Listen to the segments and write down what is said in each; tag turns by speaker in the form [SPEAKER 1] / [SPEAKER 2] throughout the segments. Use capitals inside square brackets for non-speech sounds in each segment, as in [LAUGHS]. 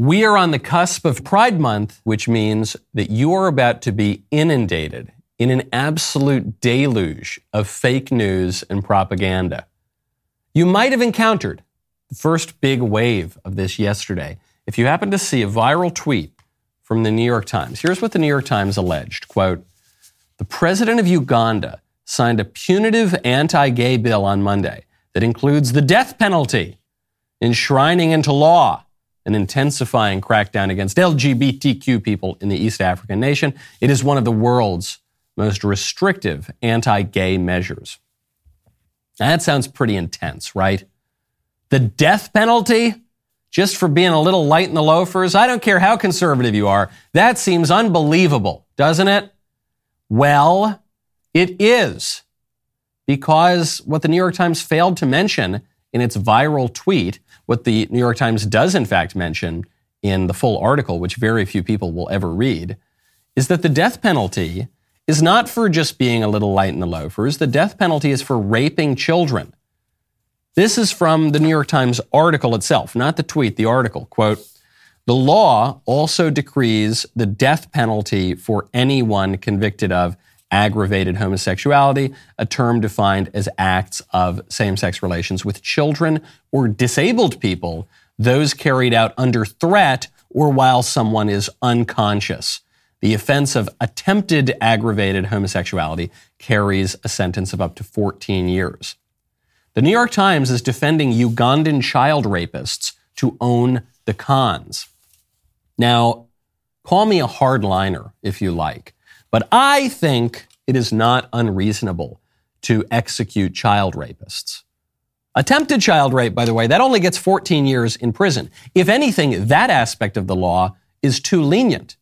[SPEAKER 1] We are on the cusp of Pride Month, which means that you are about to be inundated in an absolute deluge of fake news and propaganda. You might have encountered the first big wave of this yesterday. If you happen to see a viral tweet from the New York Times, here's what the New York Times alleged quote, The president of Uganda signed a punitive anti gay bill on Monday that includes the death penalty, enshrining into law an intensifying crackdown against LGBTQ people in the East African nation. It is one of the world's most restrictive anti gay measures. Now, That sounds pretty intense, right? The death penalty? Just for being a little light in the loafers? I don't care how conservative you are. That seems unbelievable, doesn't it? Well, it is. Because what the New York Times failed to mention in its viral tweet what the New York Times does, in fact, mention in the full article, which very few people will ever read, is that the death penalty is not for just being a little light in the loafers. The death penalty is for raping children. This is from the New York Times article itself, not the tweet, the article. Quote, the law also decrees the death penalty for anyone convicted of aggravated homosexuality, a term defined as acts of same sex relations with children or disabled people, those carried out under threat or while someone is unconscious. The offense of attempted aggravated homosexuality carries a sentence of up to 14 years. The New York Times is defending Ugandan child rapists to own the cons. Now, call me a hardliner if you like. But I think it is not unreasonable to execute child rapists. Attempted child rape, by the way, that only gets 14 years in prison. If anything, that aspect of the law is too lenient.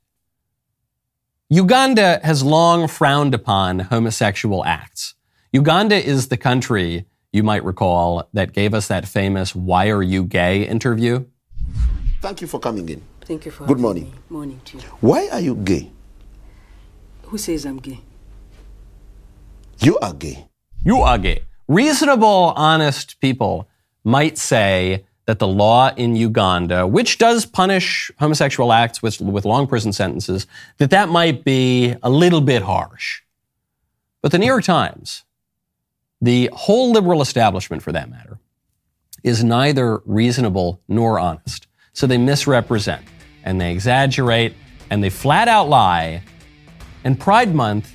[SPEAKER 1] Uganda has long frowned upon homosexual acts. Uganda is the country, you might recall, that gave us that famous Why Are You Gay interview.
[SPEAKER 2] Thank you for coming in.
[SPEAKER 3] Thank you for
[SPEAKER 2] Good morning.
[SPEAKER 3] Me. Morning to you.
[SPEAKER 2] Why are you gay?
[SPEAKER 3] Who says I'm gay?
[SPEAKER 2] You are gay.
[SPEAKER 1] You are gay. Reasonable, honest people might say that the law in Uganda, which does punish homosexual acts with, with long prison sentences, that that might be a little bit harsh. But the New York Times, the whole liberal establishment for that matter, is neither reasonable nor honest. So they misrepresent and they exaggerate and they flat out lie and Pride Month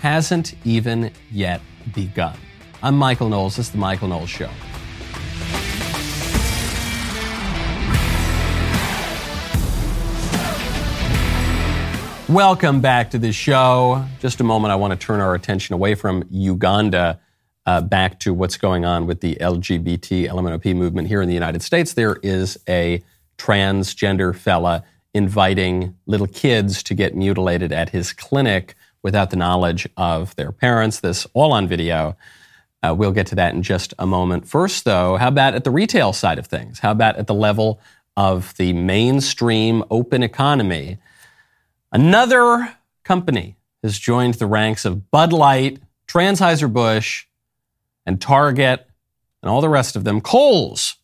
[SPEAKER 1] hasn't even yet begun. I'm Michael Knowles. This is The Michael Knowles Show. Welcome back to the show. Just a moment, I want to turn our attention away from Uganda uh, back to what's going on with the LGBT LMNOP movement here in the United States. There is a transgender fella inviting little kids to get mutilated at his clinic without the knowledge of their parents. This all on video. Uh, we'll get to that in just a moment. First, though, how about at the retail side of things? How about at the level of the mainstream open economy? Another company has joined the ranks of Bud Light, Anheuser-Busch, and Target, and all the rest of them. Kohl's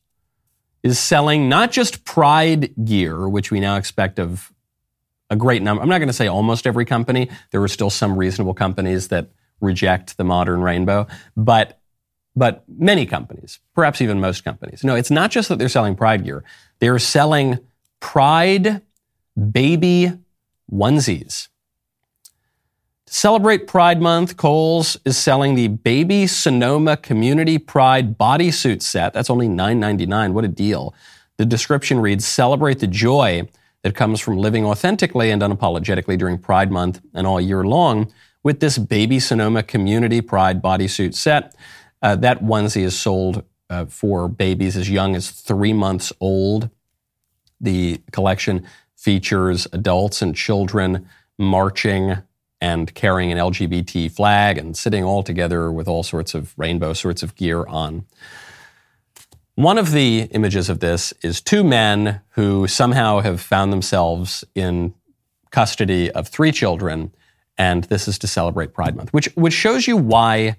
[SPEAKER 1] is selling not just Pride gear, which we now expect of a great number. I'm not going to say almost every company. There are still some reasonable companies that reject the modern rainbow, but but many companies, perhaps even most companies. No, it's not just that they're selling Pride gear. They're selling Pride baby onesies. To celebrate Pride Month, Kohl's is selling the Baby Sonoma Community Pride bodysuit set. That's only $9.99. What a deal. The description reads Celebrate the joy that comes from living authentically and unapologetically during Pride Month and all year long with this Baby Sonoma Community Pride bodysuit set. Uh, that onesie is sold uh, for babies as young as three months old. The collection features adults and children marching and carrying an LGBT flag and sitting all together with all sorts of rainbow sorts of gear on. One of the images of this is two men who somehow have found themselves in custody of three children, and this is to celebrate Pride Month, which, which shows you why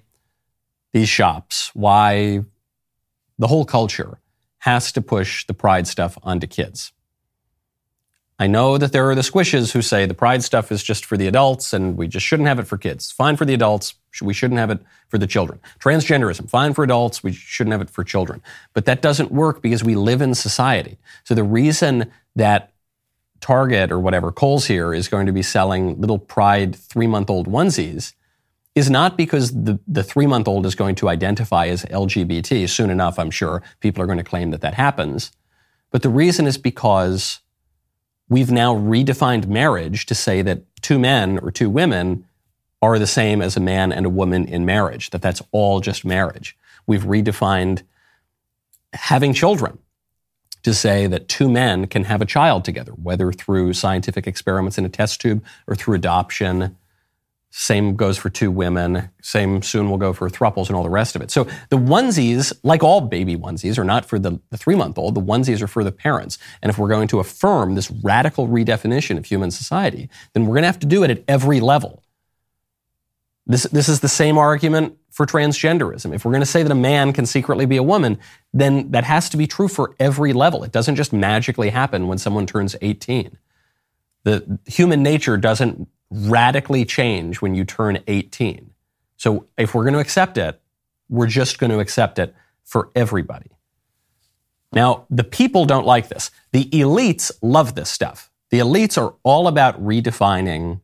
[SPEAKER 1] these shops, why the whole culture has to push the pride stuff onto kids. I know that there are the squishes who say the pride stuff is just for the adults and we just shouldn't have it for kids. Fine for the adults, we shouldn't have it for the children. Transgenderism, fine for adults, we shouldn't have it for children. But that doesn't work because we live in society. So the reason that Target or whatever, Kohl's here, is going to be selling little pride three month old onesies is not because the, the three month old is going to identify as LGBT. Soon enough, I'm sure people are going to claim that that happens. But the reason is because we've now redefined marriage to say that two men or two women are the same as a man and a woman in marriage, that that's all just marriage. We've redefined having children to say that two men can have a child together, whether through scientific experiments in a test tube or through adoption same goes for two women. Same soon will go for thruples and all the rest of it. So the onesies, like all baby onesies, are not for the, the three month old. The onesies are for the parents. And if we're going to affirm this radical redefinition of human society, then we're going to have to do it at every level. This, this is the same argument for transgenderism. If we're going to say that a man can secretly be a woman, then that has to be true for every level. It doesn't just magically happen when someone turns 18. The human nature doesn't radically change when you turn 18. So if we're going to accept it, we're just going to accept it for everybody. Now, the people don't like this. The elites love this stuff. The elites are all about redefining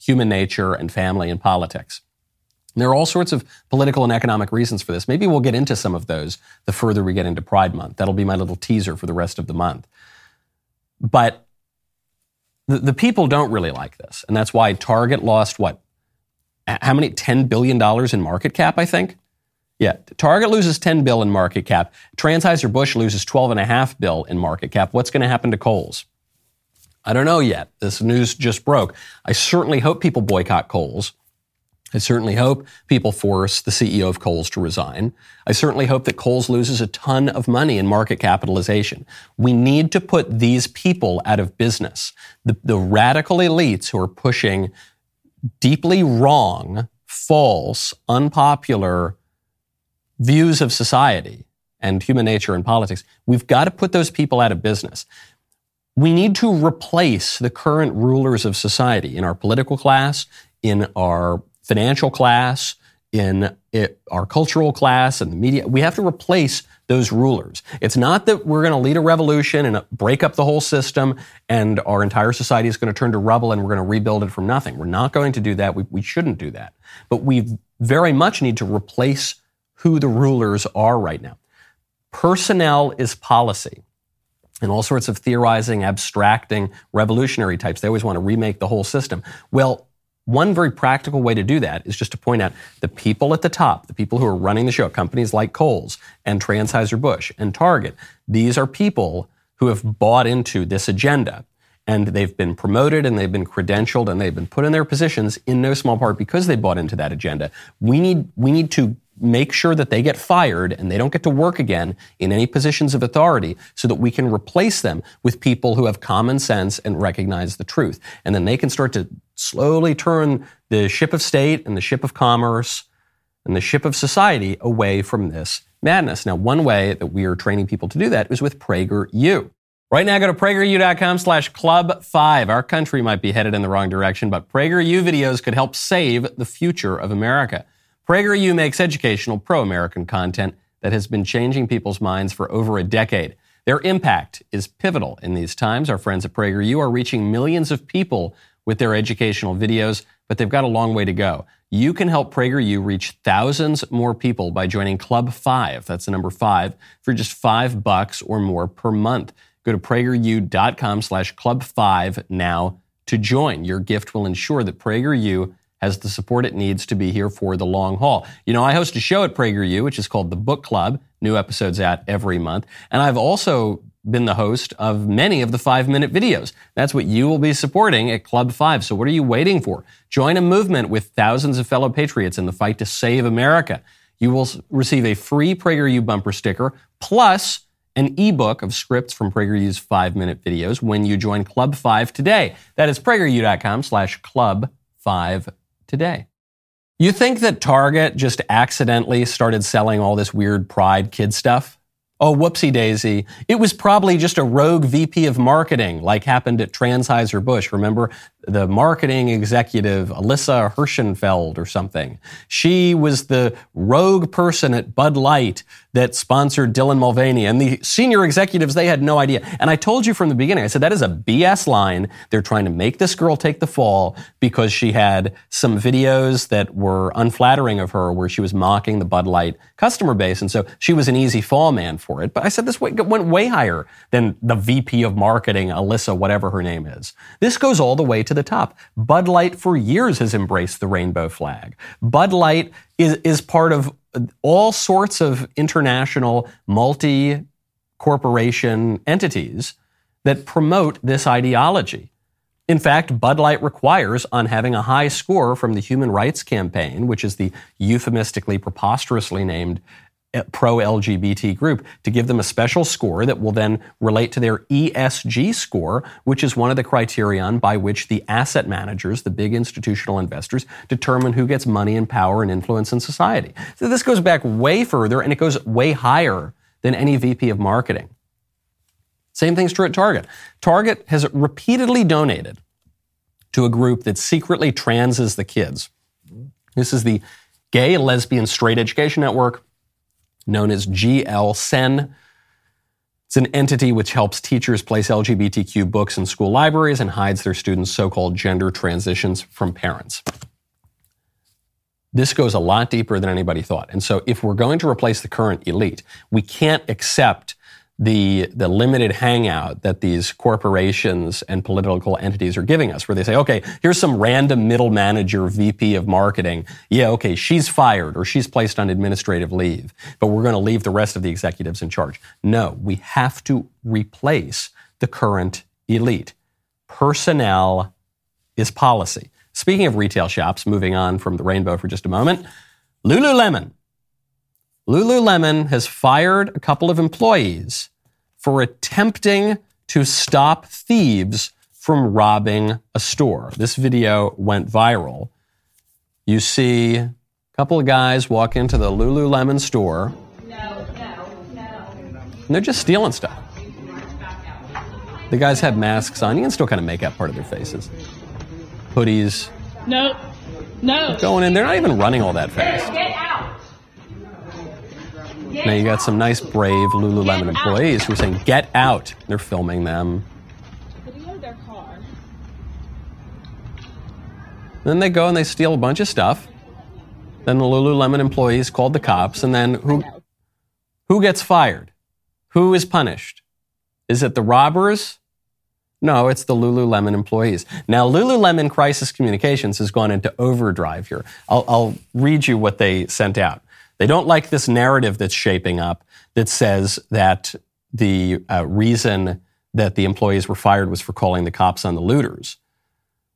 [SPEAKER 1] human nature and family and politics. And there are all sorts of political and economic reasons for this. Maybe we'll get into some of those the further we get into Pride Month. That'll be my little teaser for the rest of the month. But the, the people don't really like this. And that's why Target lost what? How many? $10 billion in market cap, I think? Yeah, Target loses 10 bill in market cap. Anheuser-Busch loses 12 and a half bill in market cap. What's going to happen to Kohl's? I don't know yet. This news just broke. I certainly hope people boycott Kohl's. I certainly hope people force the CEO of Kohl's to resign. I certainly hope that Kohl's loses a ton of money in market capitalization. We need to put these people out of business. The, the radical elites who are pushing deeply wrong, false, unpopular views of society and human nature and politics, we've got to put those people out of business. We need to replace the current rulers of society in our political class, in our financial class, in it, our cultural class, and the media. We have to replace those rulers. It's not that we're going to lead a revolution and uh, break up the whole system and our entire society is going to turn to rubble and we're going to rebuild it from nothing. We're not going to do that. We, we shouldn't do that. But we very much need to replace who the rulers are right now. Personnel is policy. And all sorts of theorizing, abstracting, revolutionary types. They always want to remake the whole system. Well, one very practical way to do that is just to point out the people at the top, the people who are running the show, companies like Kohl's and Anheuser-Busch and Target. These are people who have bought into this agenda and they've been promoted and they've been credentialed and they've been put in their positions in no small part because they bought into that agenda. We need, we need to make sure that they get fired and they don't get to work again in any positions of authority so that we can replace them with people who have common sense and recognize the truth. And then they can start to slowly turn the ship of state and the ship of commerce and the ship of society away from this madness. Now, one way that we are training people to do that is with PragerU. Right now, go to prageru.com slash club five. Our country might be headed in the wrong direction, but PragerU videos could help save the future of America. PragerU makes educational pro-American content that has been changing people's minds for over a decade. Their impact is pivotal in these times. Our friends at PragerU are reaching millions of people with their educational videos, but they've got a long way to go. You can help PragerU reach thousands more people by joining Club 5, that's the number 5, for just 5 bucks or more per month. Go to prageru.com slash club 5 now to join. Your gift will ensure that PragerU has the support it needs to be here for the long haul. You know, I host a show at PragerU, which is called The Book Club. New episodes out every month. And I've also been the host of many of the five minute videos. That's what you will be supporting at Club 5. So what are you waiting for? Join a movement with thousands of fellow patriots in the fight to save America. You will receive a free PragerU bumper sticker plus an ebook of scripts from PragerU's five minute videos when you join Club 5 today. That is prageru.com slash club 5 today. You think that Target just accidentally started selling all this weird pride kid stuff? Oh, whoopsie daisy. It was probably just a rogue VP of marketing, like happened at Transheiser Bush. Remember the marketing executive, Alyssa Hirschenfeld or something? She was the rogue person at Bud Light that sponsored Dylan Mulvaney. And the senior executives, they had no idea. And I told you from the beginning, I said, that is a BS line. They're trying to make this girl take the fall because she had some videos that were unflattering of her where she was mocking the Bud Light customer base. And so she was an easy fall man for it. But I said this went way higher than the VP of marketing, Alyssa, whatever her name is. This goes all the way to the top. Bud Light for years has embraced the rainbow flag. Bud Light is, is part of all sorts of international multi corporation entities that promote this ideology. In fact, Bud Light requires on having a high score from the Human Rights Campaign, which is the euphemistically preposterously named pro LGBT group to give them a special score that will then relate to their ESG score, which is one of the criterion by which the asset managers, the big institutional investors, determine who gets money and power and influence in society. So this goes back way further and it goes way higher than any VP of marketing. Same thing's true at Target. Target has repeatedly donated to a group that secretly transes the kids. This is the Gay, Lesbian, Straight Education Network known as GLSEN. It's an entity which helps teachers place LGBTQ books in school libraries and hides their students' so called gender transitions from parents. This goes a lot deeper than anybody thought. And so, if we're going to replace the current elite, we can't accept the, the limited hangout that these corporations and political entities are giving us, where they say, okay, here's some random middle manager, VP of marketing. Yeah, okay, she's fired or she's placed on administrative leave, but we're going to leave the rest of the executives in charge. No, we have to replace the current elite. Personnel is policy. Speaking of retail shops, moving on from the rainbow for just a moment, Lululemon Lululemon has fired a couple of employees for attempting to stop thieves from robbing a store. This video went viral. You see a couple of guys walk into the Lululemon store. No, no, no. And they're just stealing stuff. The guys have masks on. You can still kind of make out part of their faces. Hoodies.
[SPEAKER 4] No, no.
[SPEAKER 1] Going in. They're not even running all that fast. Now you got some nice, brave Lululemon employees who are saying, "Get out!" They're filming them.
[SPEAKER 4] Video their car.
[SPEAKER 1] Then they go and they steal a bunch of stuff. Then the Lululemon employees called the cops, and then who? Who gets fired? Who is punished? Is it the robbers? No, it's the Lululemon employees. Now, Lululemon Crisis Communications has gone into overdrive here. I'll, I'll read you what they sent out. They don't like this narrative that's shaping up that says that the uh, reason that the employees were fired was for calling the cops on the looters.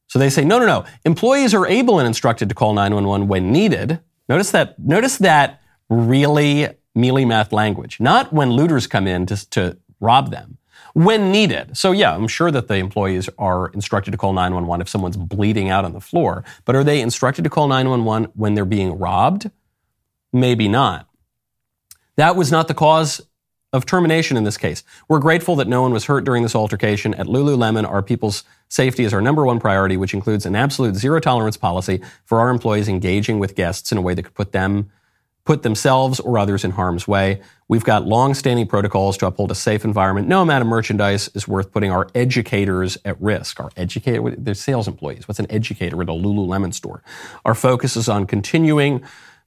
[SPEAKER 1] So they say, no, no, no. Employees are able and instructed to call 911 when needed. Notice that, notice that really mealy math language. Not when looters come in to, to rob them. When needed. So yeah, I'm sure that the employees are instructed to call 911 if someone's bleeding out on the floor. But are they instructed to call 911 when they're being robbed? Maybe not. That was not the cause of termination in this case. We're grateful that no one was hurt during this altercation. At Lululemon, our people's safety is our number one priority, which includes an absolute zero tolerance policy for our employees engaging with guests in a way that could put them put themselves or others in harm's way. We've got long-standing protocols to uphold a safe environment. No amount of merchandise is worth putting our educators at risk. Our educator, they're sales employees. What's an educator at a Lululemon store? Our focus is on continuing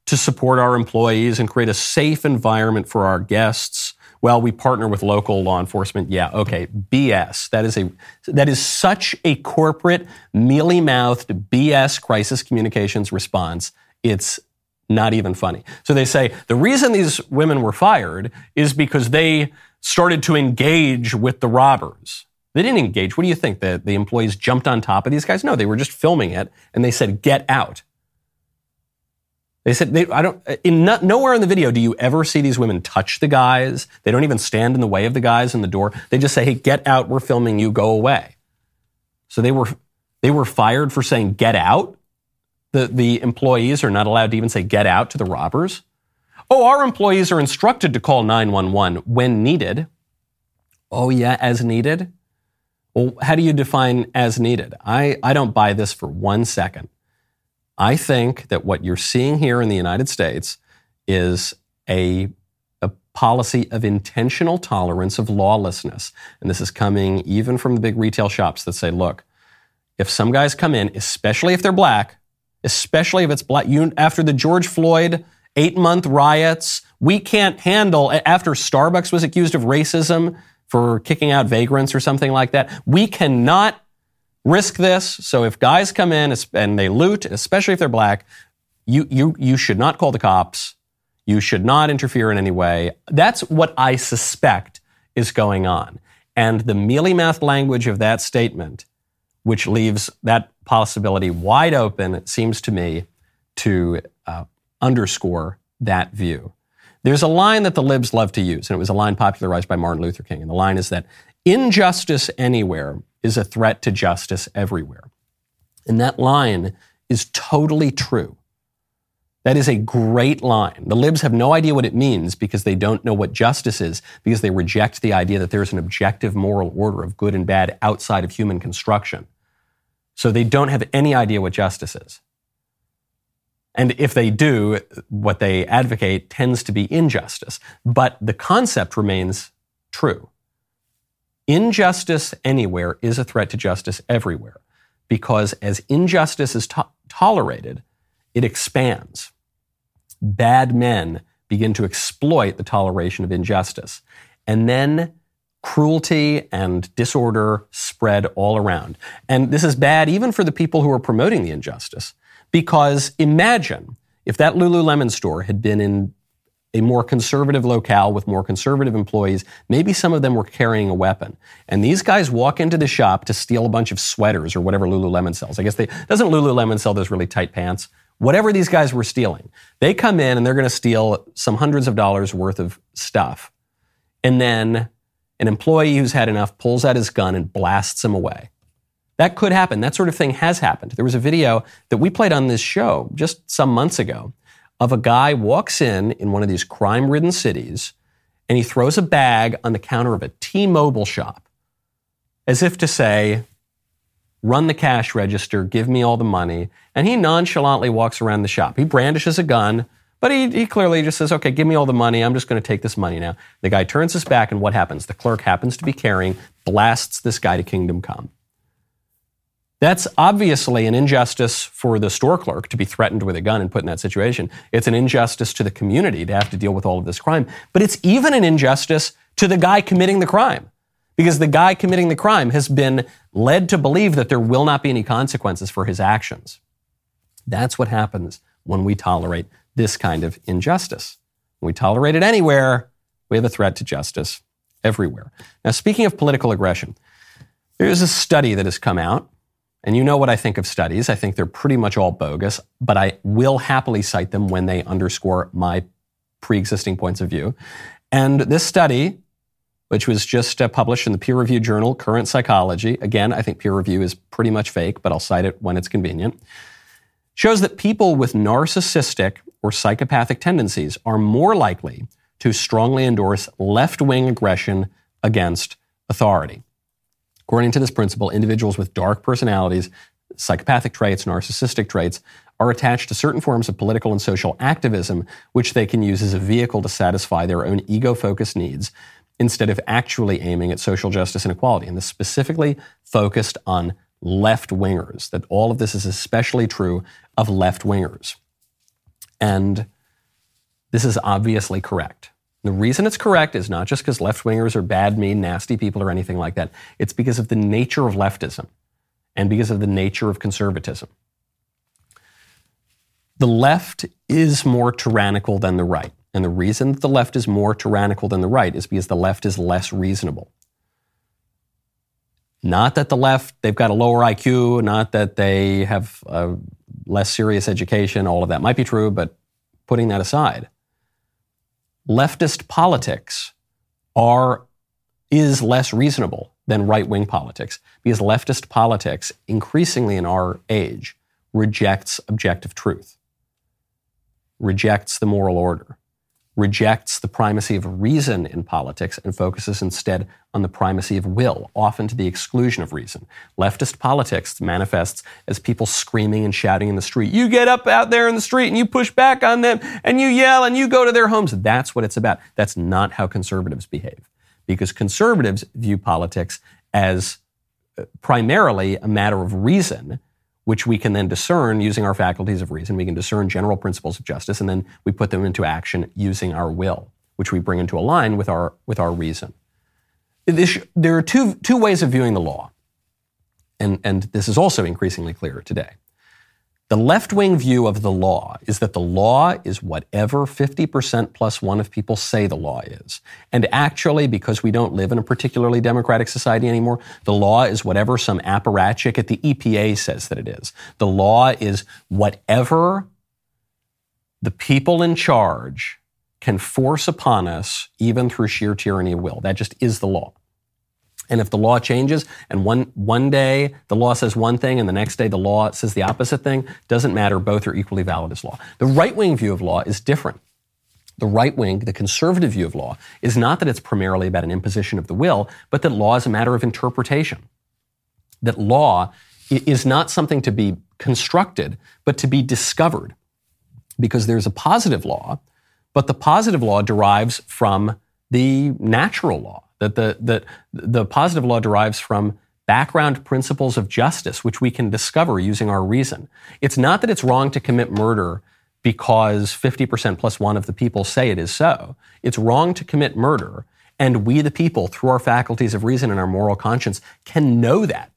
[SPEAKER 1] to support our employees and create a safe environment for our guests. Well, we partner with local law enforcement. Yeah, okay, BS. That is a that is such a corporate, mealy-mouthed BS crisis communications response. It's not even funny. So they say the reason these women were fired is because they started to engage with the robbers. They didn't engage. What do you think? The, the employees jumped on top of these guys? No, they were just filming it and they said, get out. They said, they, I don't, in no, nowhere in the video do you ever see these women touch the guys. They don't even stand in the way of the guys in the door. They just say, hey, get out. We're filming you. Go away. So they were, they were fired for saying, get out. The, the employees are not allowed to even say, get out to the robbers. Oh, our employees are instructed to call 911 when needed. Oh, yeah, as needed? Well, how do you define as needed? I, I don't buy this for one second. I think that what you're seeing here in the United States is a, a policy of intentional tolerance of lawlessness. And this is coming even from the big retail shops that say, look, if some guys come in, especially if they're black, especially if it's black, you, after the George Floyd eight month riots, we can't handle, after Starbucks was accused of racism for kicking out vagrants or something like that, we cannot risk this. So if guys come in and they loot, especially if they're black, you, you, you should not call the cops. You should not interfere in any way. That's what I suspect is going on. And the mealy mouthed language of that statement, which leaves that possibility wide open, it seems to me to uh, underscore that view. There's a line that the libs love to use, and it was a line popularized by Martin Luther King. And the line is that injustice anywhere is a threat to justice everywhere. And that line is totally true. That is a great line. The libs have no idea what it means because they don't know what justice is, because they reject the idea that there's an objective moral order of good and bad outside of human construction. So they don't have any idea what justice is. And if they do, what they advocate tends to be injustice. But the concept remains true. Injustice anywhere is a threat to justice everywhere because as injustice is to- tolerated, it expands. Bad men begin to exploit the toleration of injustice. And then cruelty and disorder spread all around. And this is bad even for the people who are promoting the injustice. Because imagine if that Lululemon store had been in a more conservative locale with more conservative employees, maybe some of them were carrying a weapon. And these guys walk into the shop to steal a bunch of sweaters or whatever Lululemon sells. I guess they doesn't Lululemon sell those really tight pants? Whatever these guys were stealing. They come in and they're going to steal some hundreds of dollars worth of stuff. And then an employee who's had enough pulls out his gun and blasts him away. That could happen. That sort of thing has happened. There was a video that we played on this show just some months ago of a guy walks in in one of these crime-ridden cities and he throws a bag on the counter of a T-Mobile shop as if to say, run the cash register, give me all the money. And he nonchalantly walks around the shop. He brandishes a gun, but he, he clearly just says, okay, give me all the money. I'm just going to take this money now. The guy turns his back, and what happens? The clerk happens to be carrying, blasts this guy to kingdom come. That's obviously an injustice for the store clerk to be threatened with a gun and put in that situation. It's an injustice to the community to have to deal with all of this crime. But it's even an injustice to the guy committing the crime because the guy committing the crime has been led to believe that there will not be any consequences for his actions. That's what happens when we tolerate this kind of injustice. When we tolerate it anywhere, we have a threat to justice everywhere. Now, speaking of political aggression, there's a study that has come out and you know what I think of studies. I think they're pretty much all bogus, but I will happily cite them when they underscore my pre existing points of view. And this study, which was just uh, published in the peer reviewed journal Current Psychology, again, I think peer review is pretty much fake, but I'll cite it when it's convenient, shows that people with narcissistic or psychopathic tendencies are more likely to strongly endorse left wing aggression against authority. According to this principle, individuals with dark personalities, psychopathic traits, narcissistic traits, are attached to certain forms of political and social activism, which they can use as a vehicle to satisfy their own ego focused needs instead of actually aiming at social justice and equality. And this specifically focused on left wingers, that all of this is especially true of left wingers. And this is obviously correct. The reason it's correct is not just because left wingers are bad, mean, nasty people or anything like that. It's because of the nature of leftism and because of the nature of conservatism. The left is more tyrannical than the right. And the reason that the left is more tyrannical than the right is because the left is less reasonable. Not that the left, they've got a lower IQ, not that they have a less serious education, all of that might be true, but putting that aside, leftist politics are is less reasonable than right-wing politics because leftist politics increasingly in our age rejects objective truth rejects the moral order rejects the primacy of reason in politics and focuses instead on the primacy of will, often to the exclusion of reason. Leftist politics manifests as people screaming and shouting in the street. You get up out there in the street and you push back on them and you yell and you go to their homes. That's what it's about. That's not how conservatives behave. Because conservatives view politics as uh, primarily a matter of reason which we can then discern using our faculties of reason. We can discern general principles of justice, and then we put them into action using our will, which we bring into a line with our, with our reason. This, there are two, two ways of viewing the law, and, and this is also increasingly clear today. The left wing view of the law is that the law is whatever 50% plus one of people say the law is. And actually, because we don't live in a particularly democratic society anymore, the law is whatever some apparatchik at the EPA says that it is. The law is whatever the people in charge can force upon us, even through sheer tyranny of will. That just is the law. And if the law changes and one, one day the law says one thing and the next day the law says the opposite thing, doesn't matter. Both are equally valid as law. The right wing view of law is different. The right wing, the conservative view of law, is not that it's primarily about an imposition of the will, but that law is a matter of interpretation. That law is not something to be constructed, but to be discovered. Because there's a positive law, but the positive law derives from the natural law that the, that the positive law derives from background principles of justice, which we can discover using our reason. It's not that it's wrong to commit murder because 50% plus one of the people say it is so. It's wrong to commit murder. And we, the people, through our faculties of reason and our moral conscience, can know that.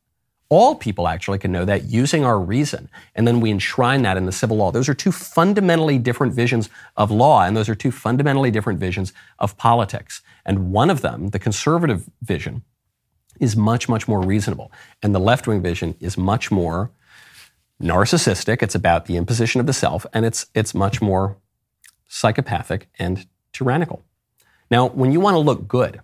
[SPEAKER 1] All people actually can know that using our reason. And then we enshrine that in the civil law. Those are two fundamentally different visions of law, and those are two fundamentally different visions of politics. And one of them, the conservative vision, is much, much more reasonable. And the left wing vision is much more narcissistic. It's about the imposition of the self, and it's, it's much more psychopathic and tyrannical. Now, when you want to look good,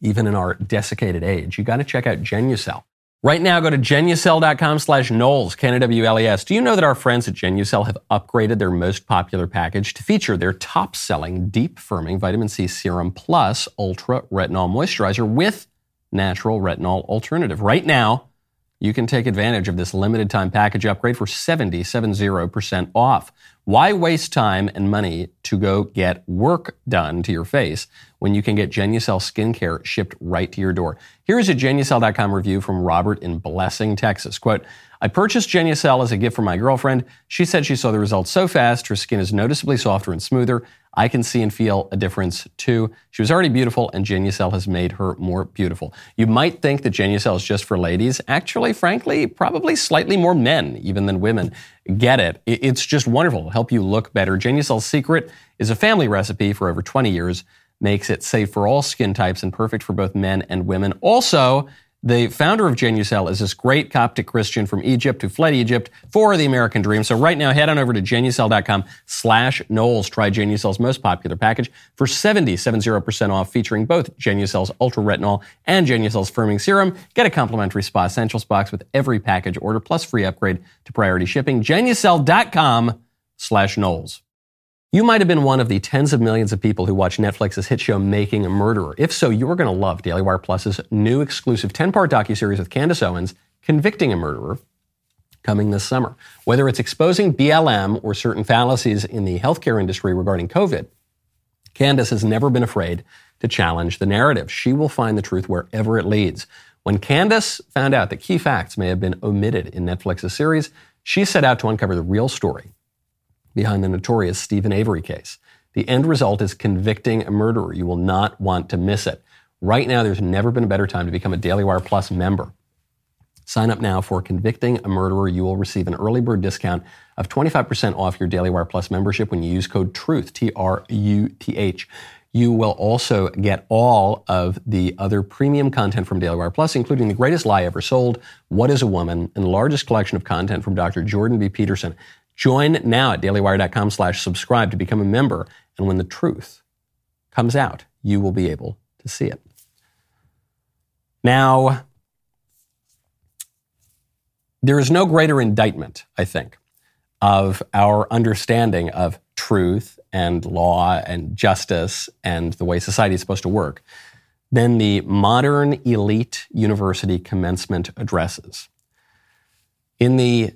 [SPEAKER 1] even in our desiccated age, you got to check out Genucel. Right now, go to genucel.com slash Knowles, K-N-W-L-E-S. Do you know that our friends at Genucel have upgraded their most popular package to feature their top-selling deep firming vitamin C serum plus ultra retinol moisturizer with natural retinol alternative? Right now, you can take advantage of this limited time package upgrade for 70, 70% off. Why waste time and money to go get work done to your face when you can get Genucel skincare shipped right to your door? Here's a Genucel.com review from Robert in Blessing, Texas. Quote, I purchased Genucel as a gift for my girlfriend. She said she saw the results so fast, her skin is noticeably softer and smoother. I can see and feel a difference too. She was already beautiful, and Genucel has made her more beautiful. You might think that Genucel is just for ladies. Actually, frankly, probably slightly more men even than women get it. It's just wonderful. Help you look better. Genucel's secret is a family recipe for over 20 years, makes it safe for all skin types and perfect for both men and women. Also, the founder of Genucel is this great Coptic Christian from Egypt who fled Egypt for the American dream. So right now, head on over to genucel.com slash Knowles. Try Genucel's most popular package for 70, 70% off, featuring both Genucel's Ultra Retinol and Genucel's Firming Serum. Get a complimentary Spa Essentials box with every package order, plus free upgrade to priority shipping. Genucel.com slash Knowles. You might have been one of the tens of millions of people who watch Netflix's hit show Making a Murderer. If so, you're going to love Daily Wire Plus's new exclusive 10-part docuseries with Candace Owens, Convicting a Murderer, coming this summer. Whether it's exposing BLM or certain fallacies in the healthcare industry regarding COVID, Candace has never been afraid to challenge the narrative. She will find the truth wherever it leads. When Candace found out that key facts may have been omitted in Netflix's series, she set out to uncover the real story behind the notorious Steven Avery case. The end result is convicting a murderer. You will not want to miss it. Right now, there's never been a better time to become a Daily Wire Plus member. Sign up now for Convicting a Murderer. You will receive an early bird discount of 25% off your Daily Wire Plus membership when you use code TRUTH, T R U T H. You will also get all of the other premium content from Daily Wire Plus, including The Greatest Lie Ever Sold, What is a Woman, and the largest collection of content from Dr. Jordan B. Peterson. Join now at dailywire.com slash subscribe to become a member. And when the truth comes out, you will be able to see it. Now, there is no greater indictment, I think, of our understanding of truth and law and justice and the way society is supposed to work than the modern elite university commencement addresses. In the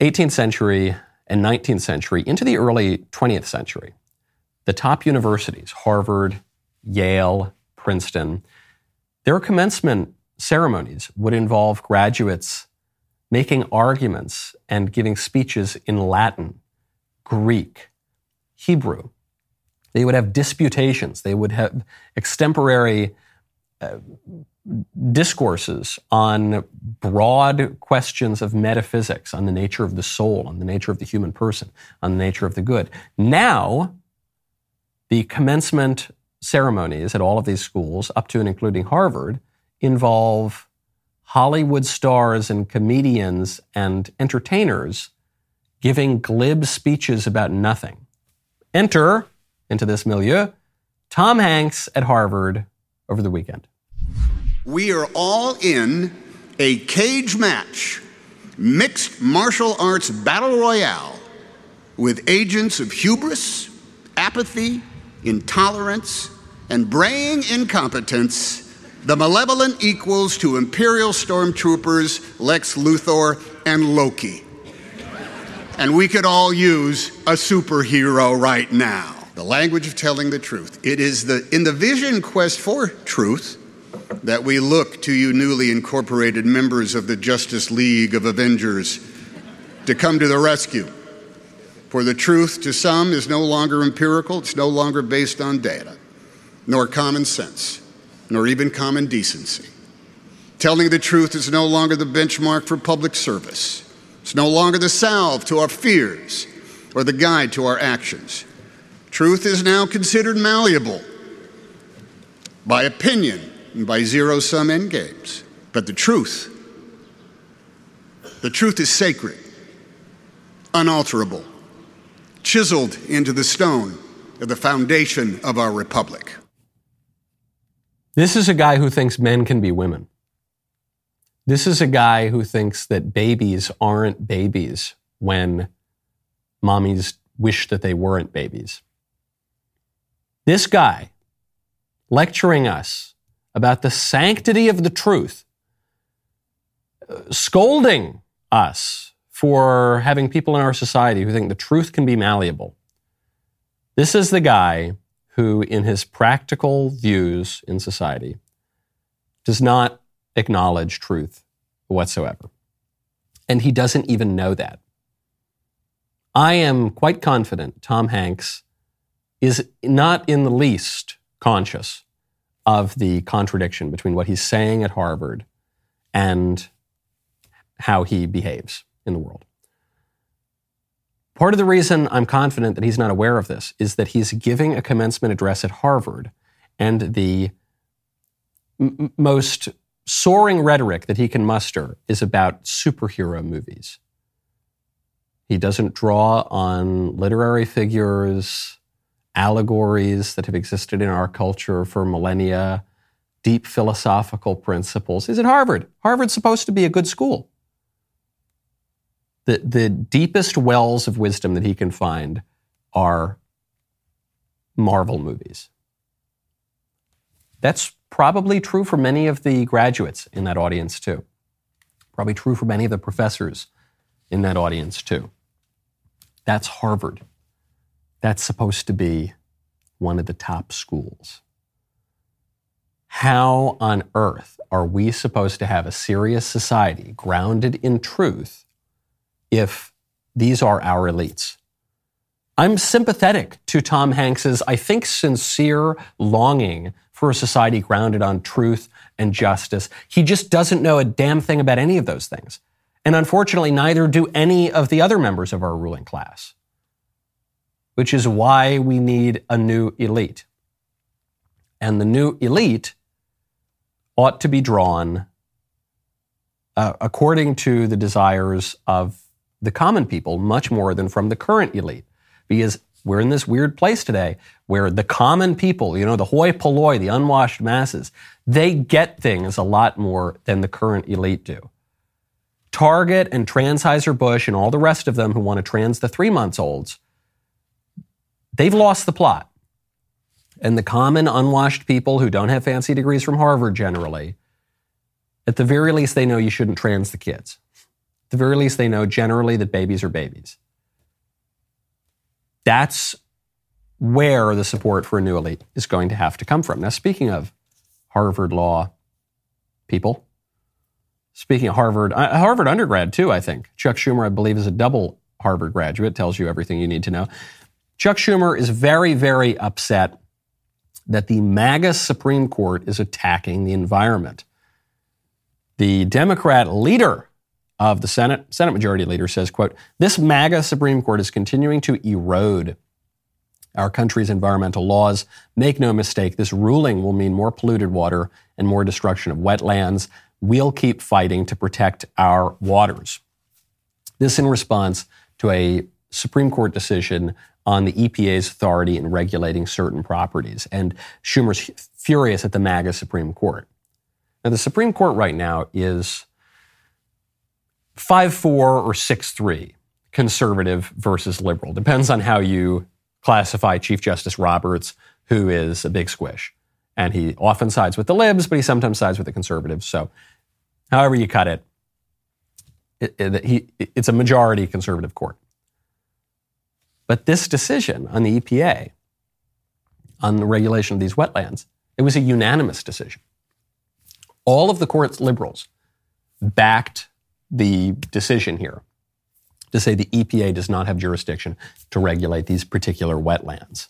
[SPEAKER 1] 18th century and 19th century, into the early 20th century, the top universities, Harvard, Yale, Princeton, their commencement ceremonies would involve graduates making arguments and giving speeches in Latin, Greek, Hebrew. They would have disputations. They would have extemporary uh, discourses on broad questions of metaphysics, on the nature of the soul, on the nature of the human person, on the nature of the good. Now, the commencement ceremonies at all of these schools, up to and including Harvard, involve Hollywood stars and comedians and entertainers giving glib speeches about nothing. Enter into this milieu Tom Hanks at Harvard over the weekend.
[SPEAKER 5] We are all in a cage match, mixed martial arts battle royale with agents of hubris, apathy, intolerance, and braying incompetence, the malevolent equals to Imperial stormtroopers Lex Luthor and Loki. And we could all use a superhero right now. The language of telling the truth. It is the in the vision quest for truth that we look to you newly incorporated members of the Justice League of Avengers to come to the rescue. For the truth to some is no longer empirical, it's no longer based on data, nor common sense, nor even common decency. Telling the truth is no longer the benchmark for public service. It's no longer the salve to our fears or the guide to our actions. Truth is now considered malleable by opinion and by zero sum endgames. But the truth, the truth is sacred, unalterable, chiseled into the stone of the foundation of our republic.
[SPEAKER 1] This is a guy who thinks men can be women. This is a guy who thinks that babies aren't babies when mommies wish that they weren't babies. This guy lecturing us about the sanctity of the truth, scolding us for having people in our society who think the truth can be malleable. This is the guy who, in his practical views in society, does not acknowledge truth whatsoever. And he doesn't even know that. I am quite confident Tom Hanks is not in the least conscious of the contradiction between what he's saying at Harvard and how he behaves in the world. Part of the reason I'm confident that he's not aware of this is that he's giving a commencement address at Harvard, and the m- most soaring rhetoric that he can muster is about superhero movies. He doesn't draw on literary figures, allegories that have existed in our culture for millennia, deep philosophical principles. is at Harvard. Harvard's supposed to be a good school. The, the deepest wells of wisdom that he can find are Marvel movies. That's probably true for many of the graduates in that audience, too. Probably true for many of the professors in that audience, too. That's Harvard. That's supposed to be one of the top schools. How on earth are we supposed to have a serious society grounded in truth if these are our elites? I'm sympathetic to Tom Hanks's, I think, sincere longing for a society grounded on truth and justice. He just doesn't know a damn thing about any of those things. And unfortunately, neither do any of the other members of our ruling class, which is why we need a new elite. And the new elite ought to be drawn uh, according to the desires of the common people much more than from the current elite. Because we're in this weird place today where the common people, you know, the hoi polloi, the unwashed masses, they get things a lot more than the current elite do. Target and Transheiser Bush and all the rest of them who want to trans the three months olds, they've lost the plot. And the common unwashed people who don't have fancy degrees from Harvard generally, at the very least, they know you shouldn't trans the kids. At the very least, they know generally that babies are babies. That's where the support for a new elite is going to have to come from. Now, speaking of Harvard law people, speaking of Harvard, uh, Harvard undergrad too, I think. Chuck Schumer, I believe, is a double Harvard graduate, tells you everything you need to know. Chuck Schumer is very, very upset that the MAGA Supreme Court is attacking the environment. The Democrat leader of the Senate, Senate Majority Leader says, quote, this MAGA Supreme Court is continuing to erode our country's environmental laws. Make no mistake, this ruling will mean more polluted water and more destruction of wetlands. We'll keep fighting to protect our waters. This in response to a Supreme Court decision on the EPA's authority in regulating certain properties. And Schumer's furious at the MAGA Supreme Court. Now, the Supreme Court right now is 5 4 or 6 3, conservative versus liberal. Depends on how you classify Chief Justice Roberts, who is a big squish. And he often sides with the libs, but he sometimes sides with the conservatives. So, however you cut it, it, it he, it's a majority conservative court. But this decision on the EPA, on the regulation of these wetlands, it was a unanimous decision. All of the court's liberals backed the decision here to say the EPA does not have jurisdiction to regulate these particular wetlands.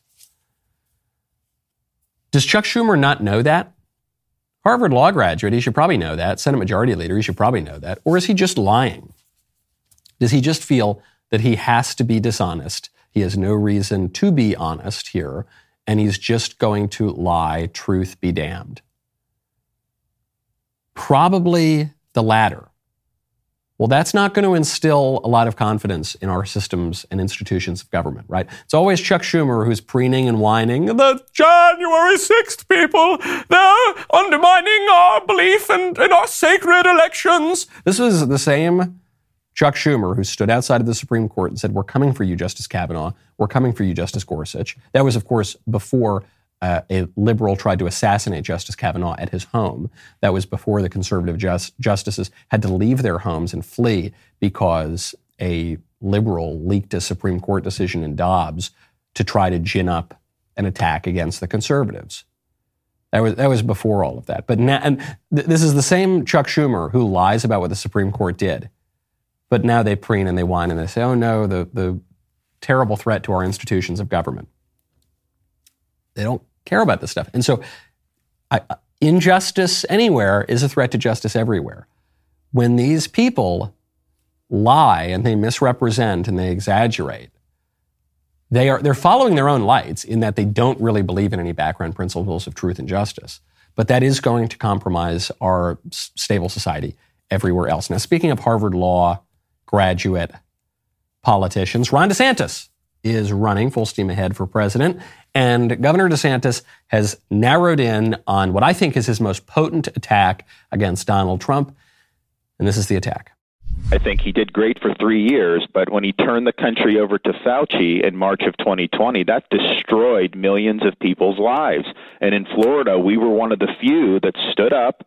[SPEAKER 1] Does Chuck Schumer not know that? Harvard law graduate, he should probably know that. Senate Majority Leader, he should probably know that. Or is he just lying? Does he just feel that he has to be dishonest? He has no reason to be honest here, and he's just going to lie, truth be damned. Probably the latter. Well, that's not going to instill a lot of confidence in our systems and institutions of government, right? It's always Chuck Schumer who's preening and whining, the January 6th people, they're undermining our belief in, in our sacred elections. This was the same Chuck Schumer who stood outside of the Supreme Court and said, We're coming for you, Justice Kavanaugh. We're coming for you, Justice Gorsuch. That was, of course, before uh, a liberal tried to assassinate Justice Kavanaugh at his home. That was before the conservative just, justices had to leave their homes and flee because a liberal leaked a Supreme Court decision in Dobbs to try to gin up an attack against the conservatives. That was, that was before all of that. But now, and th- this is the same Chuck Schumer who lies about what the Supreme Court did. But now they preen and they whine and they say, oh no, the, the terrible threat to our institutions of government. They don't care about this stuff. And so I, uh, injustice anywhere is a threat to justice everywhere. When these people lie and they misrepresent and they exaggerate, they are they're following their own lights in that they don't really believe in any background principles of truth and justice. But that is going to compromise our stable society everywhere else. Now, speaking of Harvard law graduate politicians, Ron DeSantis is running full steam ahead for president. And Governor DeSantis has narrowed in on what I think is his most potent attack against Donald Trump. And this is the attack.
[SPEAKER 6] I think he did great for three years, but when he turned the country over to Fauci in March of 2020, that destroyed millions of people's lives. And in Florida, we were one of the few that stood up,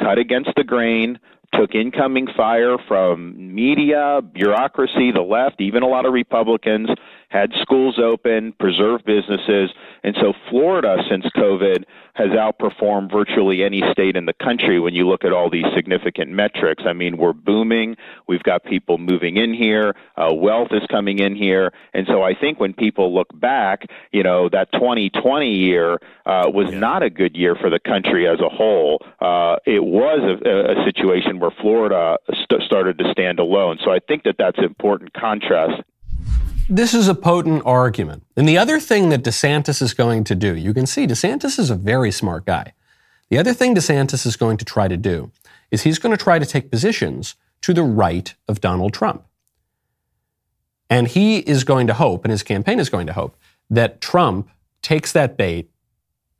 [SPEAKER 6] cut against the grain, took incoming fire from media, bureaucracy, the left, even a lot of Republicans, had schools open, preserved businesses. And so Florida, since COVID, has outperformed virtually any state in the country when you look at all these significant metrics. I mean, we're booming. We've got people moving in here. Uh, wealth is coming in here. And so I think when people look back, you know, that 2020 year uh, was yeah. not a good year for the country as a whole. Uh, it was a, a situation where Florida st- started to stand alone. So I think that that's important contrast
[SPEAKER 1] this is a potent argument. And the other thing that DeSantis is going to do, you can see DeSantis is a very smart guy. The other thing DeSantis is going to try to do is he's going to try to take positions to the right of Donald Trump. And he is going to hope, and his campaign is going to hope, that Trump takes that bait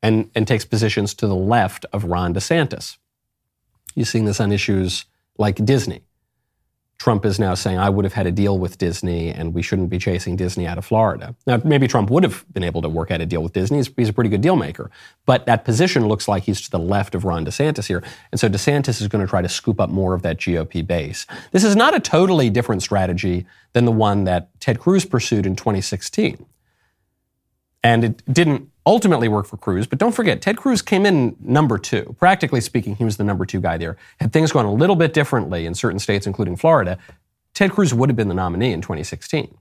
[SPEAKER 1] and, and takes positions to the left of Ron DeSantis. You've seen this on issues like Disney. Trump is now saying, I would have had a deal with Disney and we shouldn't be chasing Disney out of Florida. Now, maybe Trump would have been able to work out a deal with Disney. He's, a pretty good deal maker. But that position looks like he's to the left of Ron DeSantis here. And so DeSantis is going to try to scoop up more of that GOP base. This is not a totally different strategy than the one that Ted Cruz pursued in 2016. And it didn't ultimately work for Cruz, but don't forget, Ted Cruz came in number two. Practically speaking, he was the number two guy there. Had things gone a little bit differently in certain states, including Florida, Ted Cruz would have been the nominee in 2016.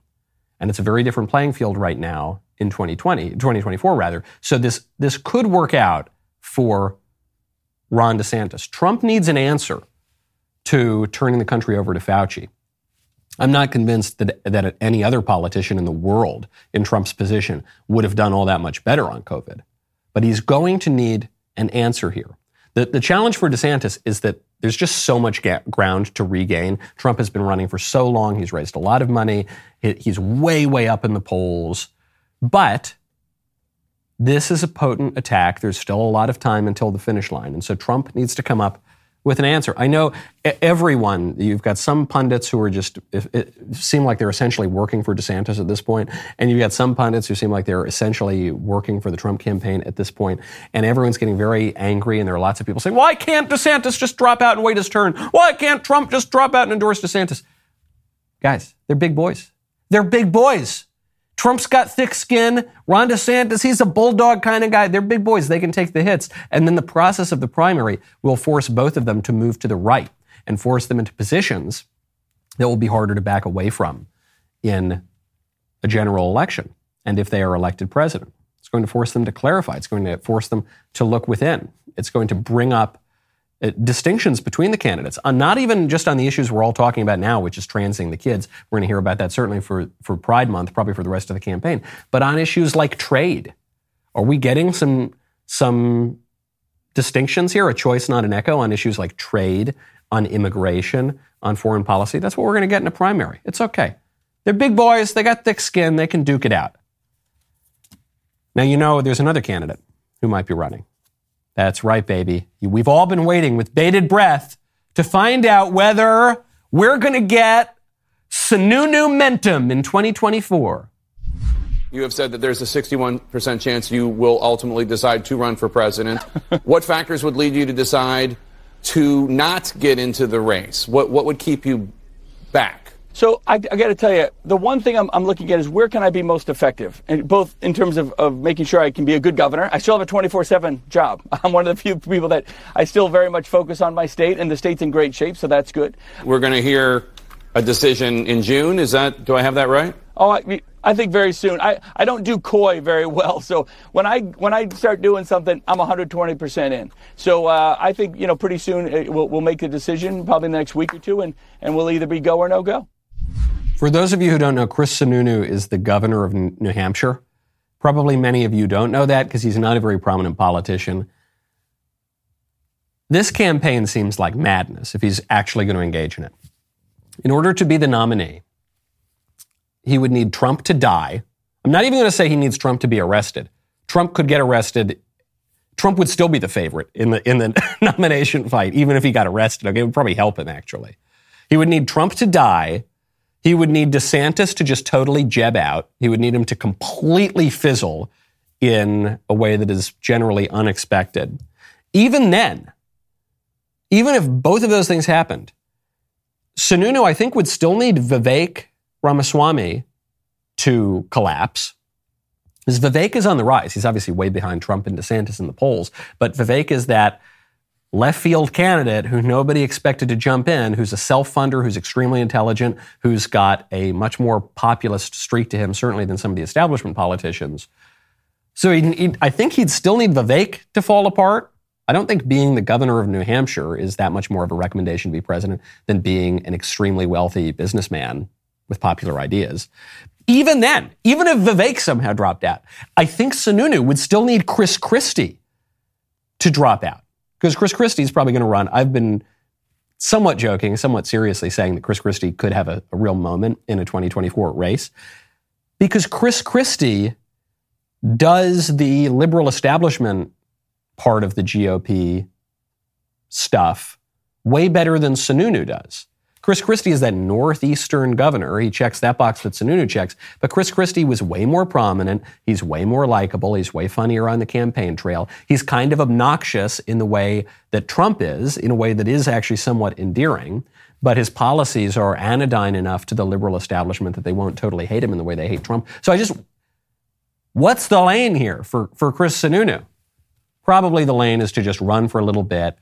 [SPEAKER 1] And it's a very different playing field right now in 2020, 2024 rather. So this, this could work out for Ron DeSantis. Trump needs an answer to turning the country over to Fauci. I'm not convinced that, that any other politician in the world in Trump's position would have done all that much better on COVID. But he's going to need an answer here. The, the challenge for DeSantis is that there's just so much ga- ground to regain. Trump has been running for so long. He's raised a lot of money. He, he's way, way up in the polls. But this is a potent attack. There's still a lot of time until the finish line. And so Trump needs to come up with an answer. I know everyone, you've got some pundits who are just, it, seem like they're essentially working for DeSantis at this point, and you've got some pundits who seem like they're essentially working for the Trump campaign at this point, and everyone's getting very angry, and there are lots of people saying, why can't DeSantis just drop out and wait his turn? Why can't Trump just drop out and endorse DeSantis? Guys, they're big boys. They're big boys. Trump's got thick skin. Ron DeSantis, he's a bulldog kind of guy. They're big boys. They can take the hits. And then the process of the primary will force both of them to move to the right and force them into positions that will be harder to back away from in a general election. And if they are elected president, it's going to force them to clarify. It's going to force them to look within. It's going to bring up distinctions between the candidates, uh, not even just on the issues we're all talking about now, which is transing the kids. We're going to hear about that certainly for, for Pride Month, probably for the rest of the campaign, but on issues like trade. Are we getting some, some distinctions here, a choice, not an echo, on issues like trade, on immigration, on foreign policy? That's what we're going to get in a primary. It's okay. They're big boys, they got thick skin, they can duke it out. Now, you know, there's another candidate who might be running. That's right, baby. We've all been waiting with bated breath to find out whether we're going to get Sununu Mentum in 2024.
[SPEAKER 7] You have said that there's a 61% chance you will ultimately decide to run for president. [LAUGHS] what factors would lead you to decide to not get into the race? What, what would keep you back?
[SPEAKER 8] So I, I got to tell you, the one thing I'm, I'm, looking at is where can I be most effective, and both in terms of, of making sure I can be a good governor. I still have a 24/7 job. [LAUGHS] I'm one of the few people that I still very much focus on my state, and the state's in great shape, so that's good.
[SPEAKER 7] We're going to hear a decision in June. Is that? Do I have that right?
[SPEAKER 8] Oh, I, I think very soon. I, I don't do coy very well, so when I when I start doing something, I'm 120 percent in. So uh, I think you know pretty soon uh, we'll, we'll make a decision, probably the next week or two, and and we'll either be go or no go.
[SPEAKER 1] For those of you who don't know, Chris Sununu is the governor of New Hampshire. Probably many of you don't know that because he's not a very prominent politician. This campaign seems like madness if he's actually going to engage in it. In order to be the nominee, he would need Trump to die. I'm not even going to say he needs Trump to be arrested. Trump could get arrested. Trump would still be the favorite in the in the [LAUGHS] nomination fight, even if he got arrested. Okay, it would probably help him actually. He would need Trump to die he would need DeSantis to just totally jeb out. He would need him to completely fizzle in a way that is generally unexpected. Even then, even if both of those things happened, Sununu, I think, would still need Vivek Ramaswamy to collapse. Because Vivek is on the rise. He's obviously way behind Trump and DeSantis in the polls, but Vivek is that left field candidate who nobody expected to jump in, who's a self funder, who's extremely intelligent, who's got a much more populist streak to him, certainly than some of the establishment politicians. So he, he, I think he'd still need Vivek to fall apart. I don't think being the governor of New Hampshire is that much more of a recommendation to be president than being an extremely wealthy businessman with popular ideas. Even then, even if Vivek somehow dropped out, I think Sununu would still need Chris Christie to drop out. Because Chris Christie is probably going to run. I've been somewhat joking, somewhat seriously saying that Chris Christie could have a, a real moment in a 2024 race. Because Chris Christie does the liberal establishment part of the GOP stuff way better than Sununu does. Chris Christie is that northeastern governor. He checks that box that Sununu checks. But Chris Christie was way more prominent. He's way more likable. He's way funnier on the campaign trail. He's kind of obnoxious in the way that Trump is, in a way that is actually somewhat endearing. But his policies are anodyne enough to the liberal establishment that they won't totally hate him in the way they hate Trump. So I just, what's the lane here for, for Chris Sununu? Probably the lane is to just run for a little bit,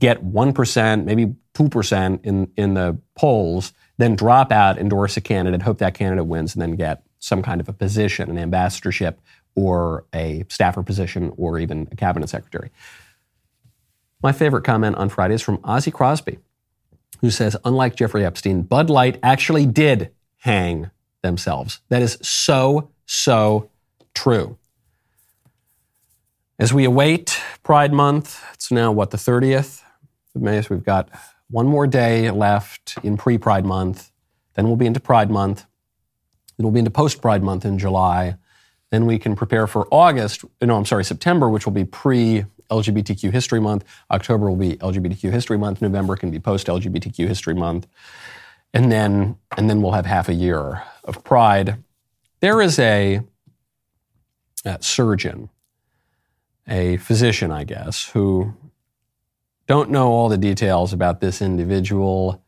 [SPEAKER 1] get 1%, maybe 2% in, in the polls, then drop out, endorse a candidate, hope that candidate wins, and then get some kind of a position, an ambassadorship or a staffer position or even a cabinet secretary. My favorite comment on Friday is from Ozzy Crosby, who says, unlike Jeffrey Epstein, Bud Light actually did hang themselves. That is so, so true. As we await Pride Month, it's now what, the 30th So we've got one more day left in pre Pride Month. Then we'll be into Pride Month. Then we'll be into post Pride Month in July. Then we can prepare for August, uh, no, I'm sorry, September, which will be pre LGBTQ History Month. October will be LGBTQ History Month. November can be post LGBTQ History Month. And then, and then we'll have half a year of Pride. There is a, a surgeon a physician, I guess, who don't know all the details about this individual,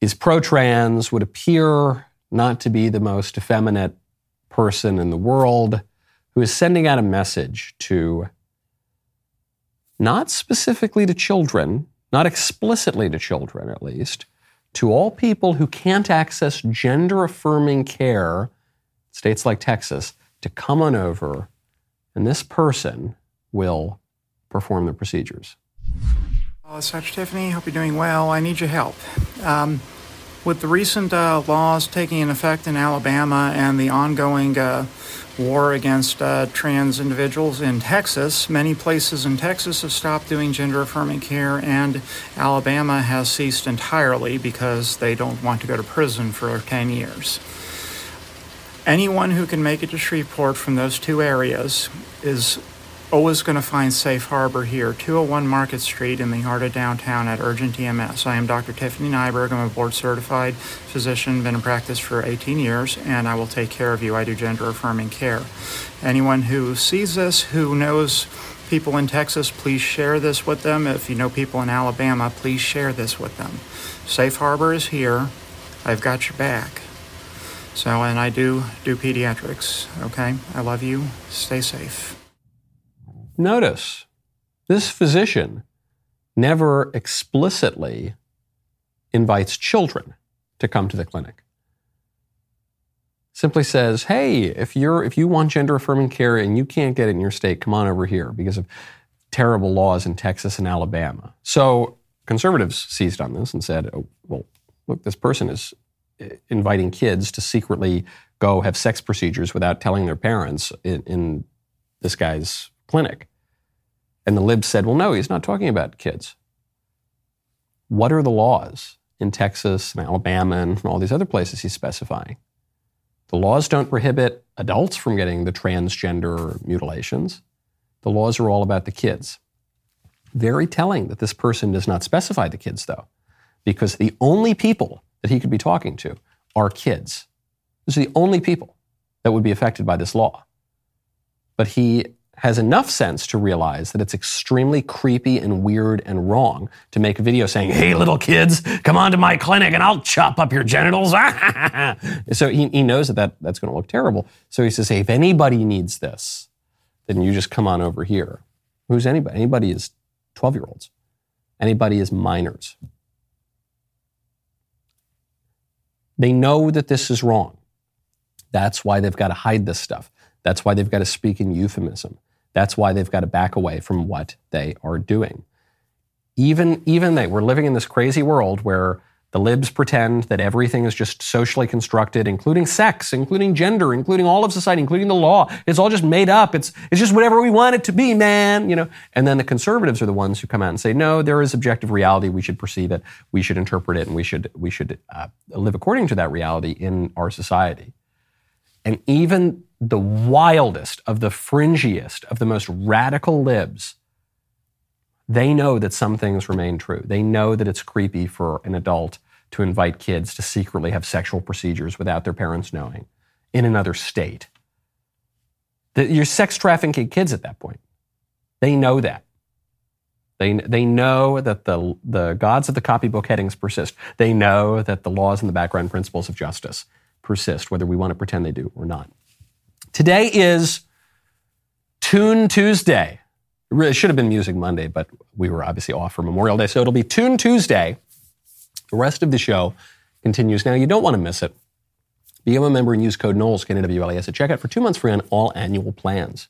[SPEAKER 1] is pro trans, would appear not to be the most effeminate person in the world, who is sending out a message to not specifically to children, not explicitly to children at least, to all people who can't access gender affirming care, states like Texas, to come on over and this person will perform the procedures.
[SPEAKER 9] Well, Dr. Tiffany, hope you're doing well. I need your help. Um, with the recent uh, laws taking effect in Alabama and the ongoing uh, war against uh, trans individuals in Texas, many places in Texas have stopped doing gender affirming care, and Alabama has ceased entirely because they don't want to go to prison for 10 years. Anyone who can make it to Shreveport from those two areas is always going to find safe harbor here, 201 Market Street in the heart of downtown at Urgent EMS. I am Dr. Tiffany Nyberg. I'm a board certified physician, been in practice for 18 years, and I will take care of you. I do gender affirming care. Anyone who sees this, who knows people in Texas, please share this with them. If you know people in Alabama, please share this with them. Safe harbor is here. I've got your back. So, and I do do pediatrics. Okay. I love you. Stay safe.
[SPEAKER 1] Notice this physician never explicitly invites children to come to the clinic. Simply says, "Hey, if you're if you want gender affirming care and you can't get it in your state, come on over here because of terrible laws in Texas and Alabama." So conservatives seized on this and said, oh, "Well, look, this person is eh, inviting kids to secretly go have sex procedures without telling their parents in, in this guy's clinic. And the libs said, well, no, he's not talking about kids. What are the laws in Texas and Alabama and all these other places he's specifying? The laws don't prohibit adults from getting the transgender mutilations. The laws are all about the kids. Very telling that this person does not specify the kids, though, because the only people that he could be talking to are kids. Those are the only people that would be affected by this law. But he has enough sense to realize that it's extremely creepy and weird and wrong to make a video saying, hey, little kids, come on to my clinic and I'll chop up your genitals. [LAUGHS] so he, he knows that, that that's going to look terrible. So he says, hey, if anybody needs this, then you just come on over here. Who's anybody? Anybody is 12 year olds. Anybody is minors. They know that this is wrong. That's why they've got to hide this stuff. That's why they've got to speak in euphemism. That's why they've got to back away from what they are doing. Even, even they, we're living in this crazy world where the libs pretend that everything is just socially constructed, including sex, including gender, including all of society, including the law. It's all just made up. It's, it's just whatever we want it to be, man. You know. And then the conservatives are the ones who come out and say, no, there is objective reality. We should perceive it. We should interpret it, and we should we should uh, live according to that reality in our society. And even the wildest of the fringiest of the most radical libs They know that some things remain true. They know that it's creepy for an adult to invite kids to secretly have sexual procedures without their parents knowing in another state. That you're sex trafficking kids at that point. They know that. They, they know that the, the gods of the copybook headings persist. They know that the laws and the background principles of justice persist, whether we want to pretend they do or not. Today is Tune Tuesday. It should have been Music Monday, but we were obviously off for Memorial Day, so it'll be Tune Tuesday. The rest of the show continues now. You don't want to miss it. Become a member and use code Knowles, K-N-W-L-E-S, at checkout for two months free on all annual plans.